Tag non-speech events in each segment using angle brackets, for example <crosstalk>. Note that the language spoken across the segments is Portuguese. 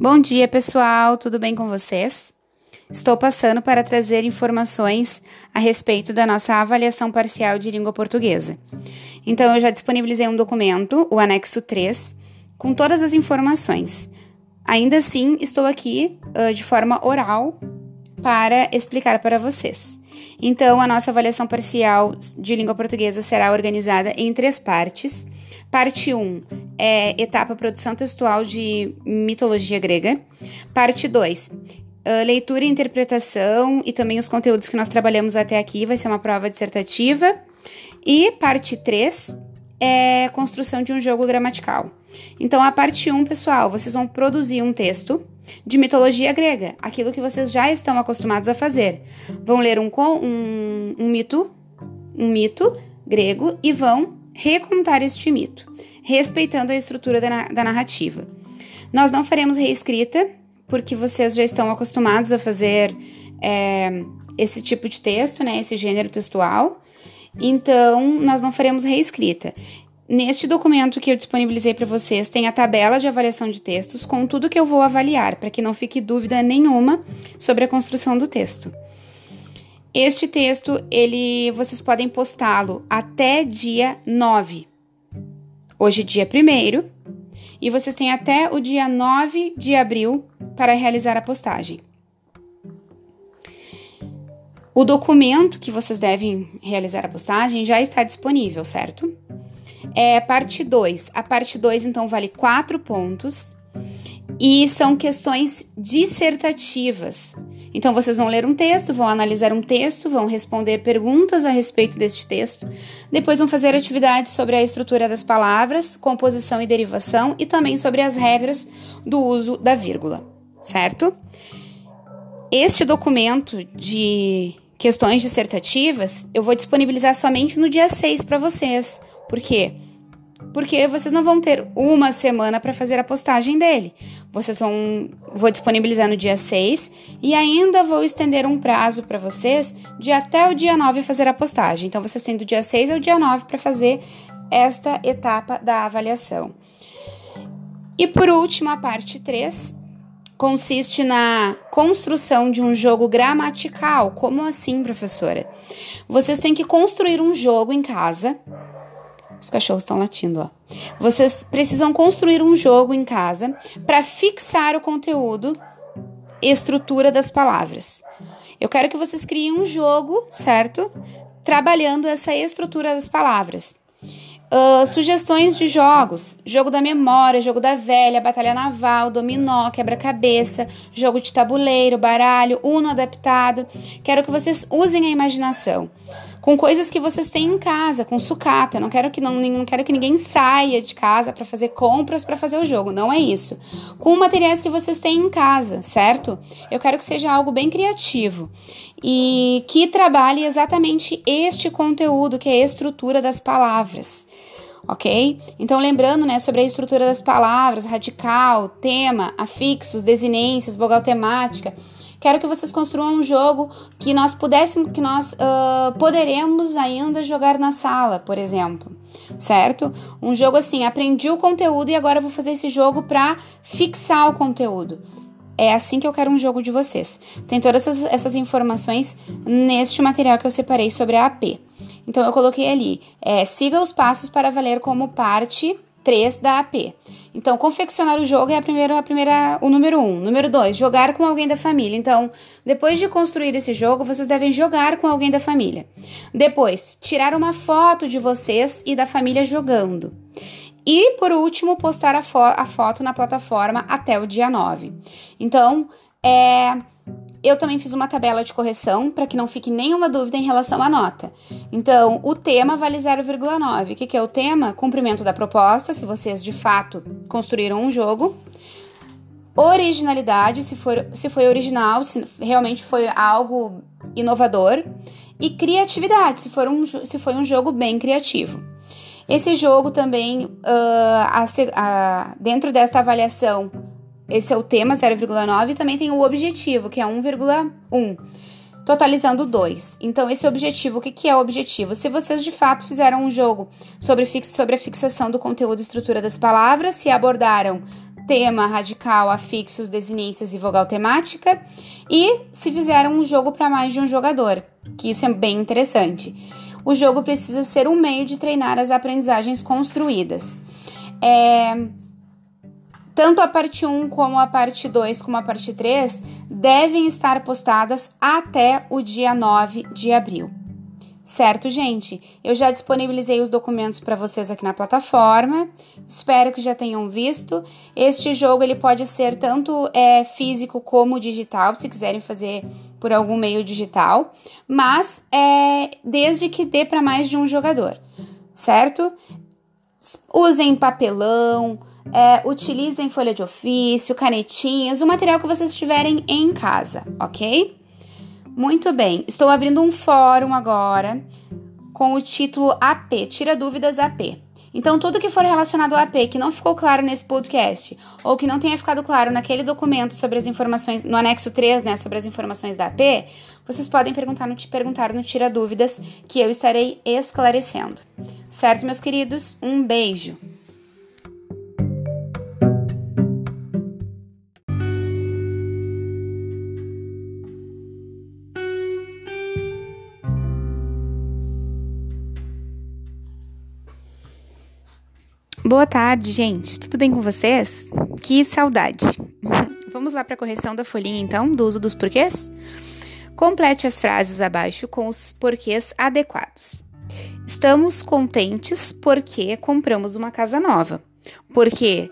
Bom dia, pessoal, tudo bem com vocês? Estou passando para trazer informações a respeito da nossa avaliação parcial de língua portuguesa. Então, eu já disponibilizei um documento, o anexo 3, com todas as informações. Ainda assim, estou aqui uh, de forma oral para explicar para vocês. Então, a nossa avaliação parcial de língua portuguesa será organizada em três partes. Parte 1 é etapa produção textual de mitologia grega. Parte 2, Uh, leitura e interpretação e também os conteúdos que nós trabalhamos até aqui, vai ser uma prova dissertativa. E parte 3 é construção de um jogo gramatical. Então, a parte 1, pessoal, vocês vão produzir um texto de mitologia grega, aquilo que vocês já estão acostumados a fazer. Vão ler um, um, um mito, um mito grego e vão recontar este mito, respeitando a estrutura da, da narrativa. Nós não faremos reescrita, porque vocês já estão acostumados a fazer é, esse tipo de texto, né, esse gênero textual. Então, nós não faremos reescrita. Neste documento que eu disponibilizei para vocês, tem a tabela de avaliação de textos com tudo que eu vou avaliar, para que não fique dúvida nenhuma sobre a construção do texto. Este texto, ele vocês podem postá-lo até dia 9. Hoje dia 1 e vocês têm até o dia 9 de abril para realizar a postagem. O documento que vocês devem realizar a postagem já está disponível, certo? É parte 2. A parte 2, então, vale 4 pontos e são questões dissertativas. Então, vocês vão ler um texto, vão analisar um texto, vão responder perguntas a respeito deste texto, depois vão fazer atividades sobre a estrutura das palavras, composição e derivação e também sobre as regras do uso da vírgula, certo? Este documento de questões dissertativas eu vou disponibilizar somente no dia 6 para vocês. Por quê? porque vocês não vão ter uma semana para fazer a postagem dele. Vocês vão vou disponibilizar no dia 6 e ainda vou estender um prazo para vocês de até o dia 9 fazer a postagem. Então vocês têm do dia 6 ao dia 9 para fazer esta etapa da avaliação. E por último, a parte 3 consiste na construção de um jogo gramatical. Como assim, professora? Vocês têm que construir um jogo em casa os cachorros estão latindo, ó. Vocês precisam construir um jogo em casa para fixar o conteúdo e estrutura das palavras. Eu quero que vocês criem um jogo, certo? Trabalhando essa estrutura das palavras. Uh, sugestões de jogos: jogo da memória, jogo da velha, batalha naval, dominó, quebra-cabeça, jogo de tabuleiro, baralho, uno adaptado. Quero que vocês usem a imaginação com coisas que vocês têm em casa, com sucata. Não quero que não, não quero que ninguém saia de casa para fazer compras para fazer o jogo. Não é isso. Com materiais que vocês têm em casa, certo? Eu quero que seja algo bem criativo e que trabalhe exatamente este conteúdo, que é a estrutura das palavras ok? Então, lembrando, né, sobre a estrutura das palavras, radical, tema, afixos, desinências, vogal temática. Quero que vocês construam um jogo que nós pudéssemos, que nós uh, poderemos ainda jogar na sala, por exemplo, certo? Um jogo assim, aprendi o conteúdo e agora vou fazer esse jogo para fixar o conteúdo. É assim que eu quero um jogo de vocês. Tem todas essas, essas informações neste material que eu separei sobre a AP. Então eu coloquei ali, é, siga os passos para valer como parte 3 da AP. Então, confeccionar o jogo é a primeira, a primeira, o número 1. Um. Número 2, jogar com alguém da família. Então, depois de construir esse jogo, vocês devem jogar com alguém da família. Depois, tirar uma foto de vocês e da família jogando. E, por último, postar a, fo a foto na plataforma até o dia 9. Então, é eu também fiz uma tabela de correção para que não fique nenhuma dúvida em relação à nota. Então, o tema vale 0,9. O que, que é o tema? Cumprimento da proposta, se vocês de fato construíram um jogo. Originalidade, se, for, se foi original, se realmente foi algo inovador. E criatividade, se, for um, se foi um jogo bem criativo. Esse jogo também, uh, a, a, dentro desta avaliação, esse é o tema 0,9 e também tem o objetivo, que é 1,1 totalizando 2. Então, esse objetivo, o que, que é o objetivo? Se vocês de fato fizeram um jogo sobre, fix, sobre a fixação do conteúdo e estrutura das palavras, se abordaram tema, radical, afixos, desinências e vogal temática. E se fizeram um jogo para mais de um jogador, que isso é bem interessante. O jogo precisa ser um meio de treinar as aprendizagens construídas. É, tanto a parte 1 como a parte 2 como a parte 3 devem estar postadas até o dia 9 de abril. Certo, gente? Eu já disponibilizei os documentos para vocês aqui na plataforma. Espero que já tenham visto. Este jogo ele pode ser tanto é, físico como digital, se quiserem fazer por algum meio digital, mas é, desde que dê para mais de um jogador, certo? Usem papelão, é, utilizem folha de ofício, canetinhas, o material que vocês tiverem em casa, ok? Muito bem, estou abrindo um fórum agora com o título AP, Tira Dúvidas AP. Então, tudo que for relacionado ao AP que não ficou claro nesse podcast, ou que não tenha ficado claro naquele documento sobre as informações, no anexo 3, né, sobre as informações da AP, vocês podem perguntar no, perguntar no Tira Dúvidas, que eu estarei esclarecendo. Certo, meus queridos? Um beijo! Boa tarde, gente. Tudo bem com vocês? Que saudade. <laughs> Vamos lá para a correção da folhinha, então, do uso dos porquês? Complete as frases abaixo com os porquês adequados. Estamos contentes porque compramos uma casa nova. Porque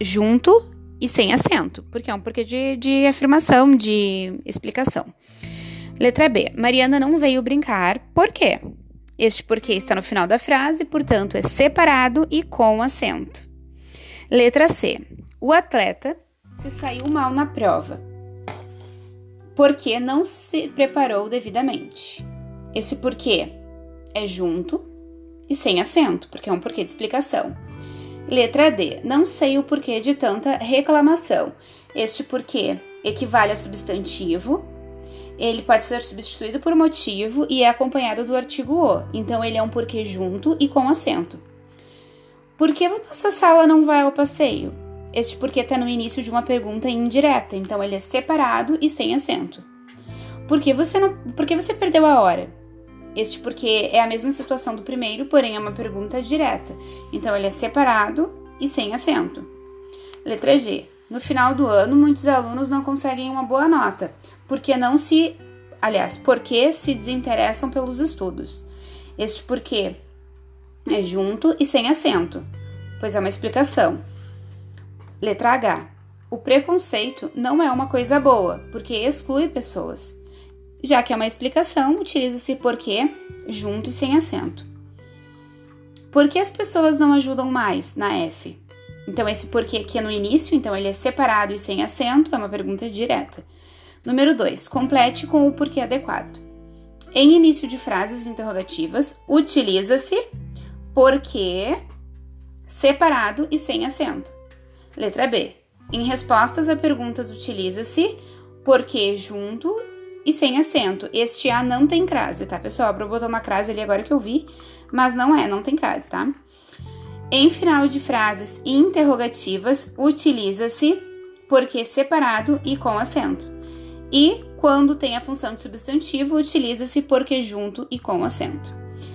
junto e sem acento, porque é um porquê de, de afirmação, de explicação. Letra B. Mariana não veio brincar, por quê? Este porquê está no final da frase, portanto, é separado e com acento. Letra C. O atleta se saiu mal na prova porque não se preparou devidamente. Esse porquê é junto e sem acento, porque é um porquê de explicação. Letra D. Não sei o porquê de tanta reclamação. Este porquê equivale a substantivo ele pode ser substituído por motivo e é acompanhado do artigo o. Então ele é um porquê junto e com acento. Por que nossa sala não vai ao passeio? Este porquê está no início de uma pergunta indireta, então ele é separado e sem acento. Por que você não, por que você perdeu a hora? Este porquê é a mesma situação do primeiro, porém é uma pergunta direta, então ele é separado e sem acento. Letra G. No final do ano, muitos alunos não conseguem uma boa nota, porque não se, aliás, porque se desinteressam pelos estudos. Este porquê é junto e sem acento, pois é uma explicação. Letra H. O preconceito não é uma coisa boa, porque exclui pessoas. Já que é uma explicação, utiliza-se porquê junto e sem acento. Por que as pessoas não ajudam mais na F? Então, esse porquê aqui é no início, então ele é separado e sem acento, é uma pergunta direta. Número 2. Complete com o porquê adequado. Em início de frases interrogativas, utiliza-se porquê separado e sem acento. Letra B. Em respostas a perguntas, utiliza-se porquê junto e sem acento. Este A não tem crase, tá, pessoal? Para botar uma crase ali agora que eu vi, mas não é, não tem crase, tá? Em final de frases interrogativas, utiliza-se porquê separado e com acento. E quando tem a função de substantivo, utiliza-se porque junto e com acento.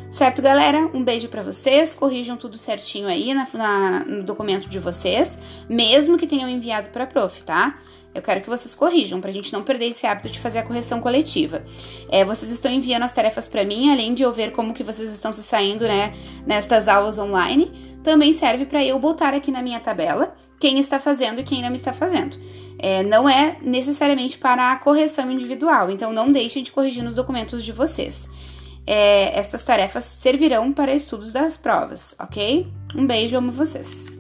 Certo, galera? Um beijo para vocês. Corrijam tudo certinho aí na, na, no documento de vocês, mesmo que tenham enviado para prof, tá? Eu quero que vocês corrijam para a gente não perder esse hábito de fazer a correção coletiva. É, vocês estão enviando as tarefas para mim, além de eu ver como que vocês estão se saindo, né, nestas aulas online. Também serve para eu botar aqui na minha tabela quem está fazendo e quem não está fazendo. É, não é necessariamente para a correção individual, então não deixem de corrigir nos documentos de vocês. É, estas tarefas servirão para estudos das provas, ok? Um beijo, amo vocês!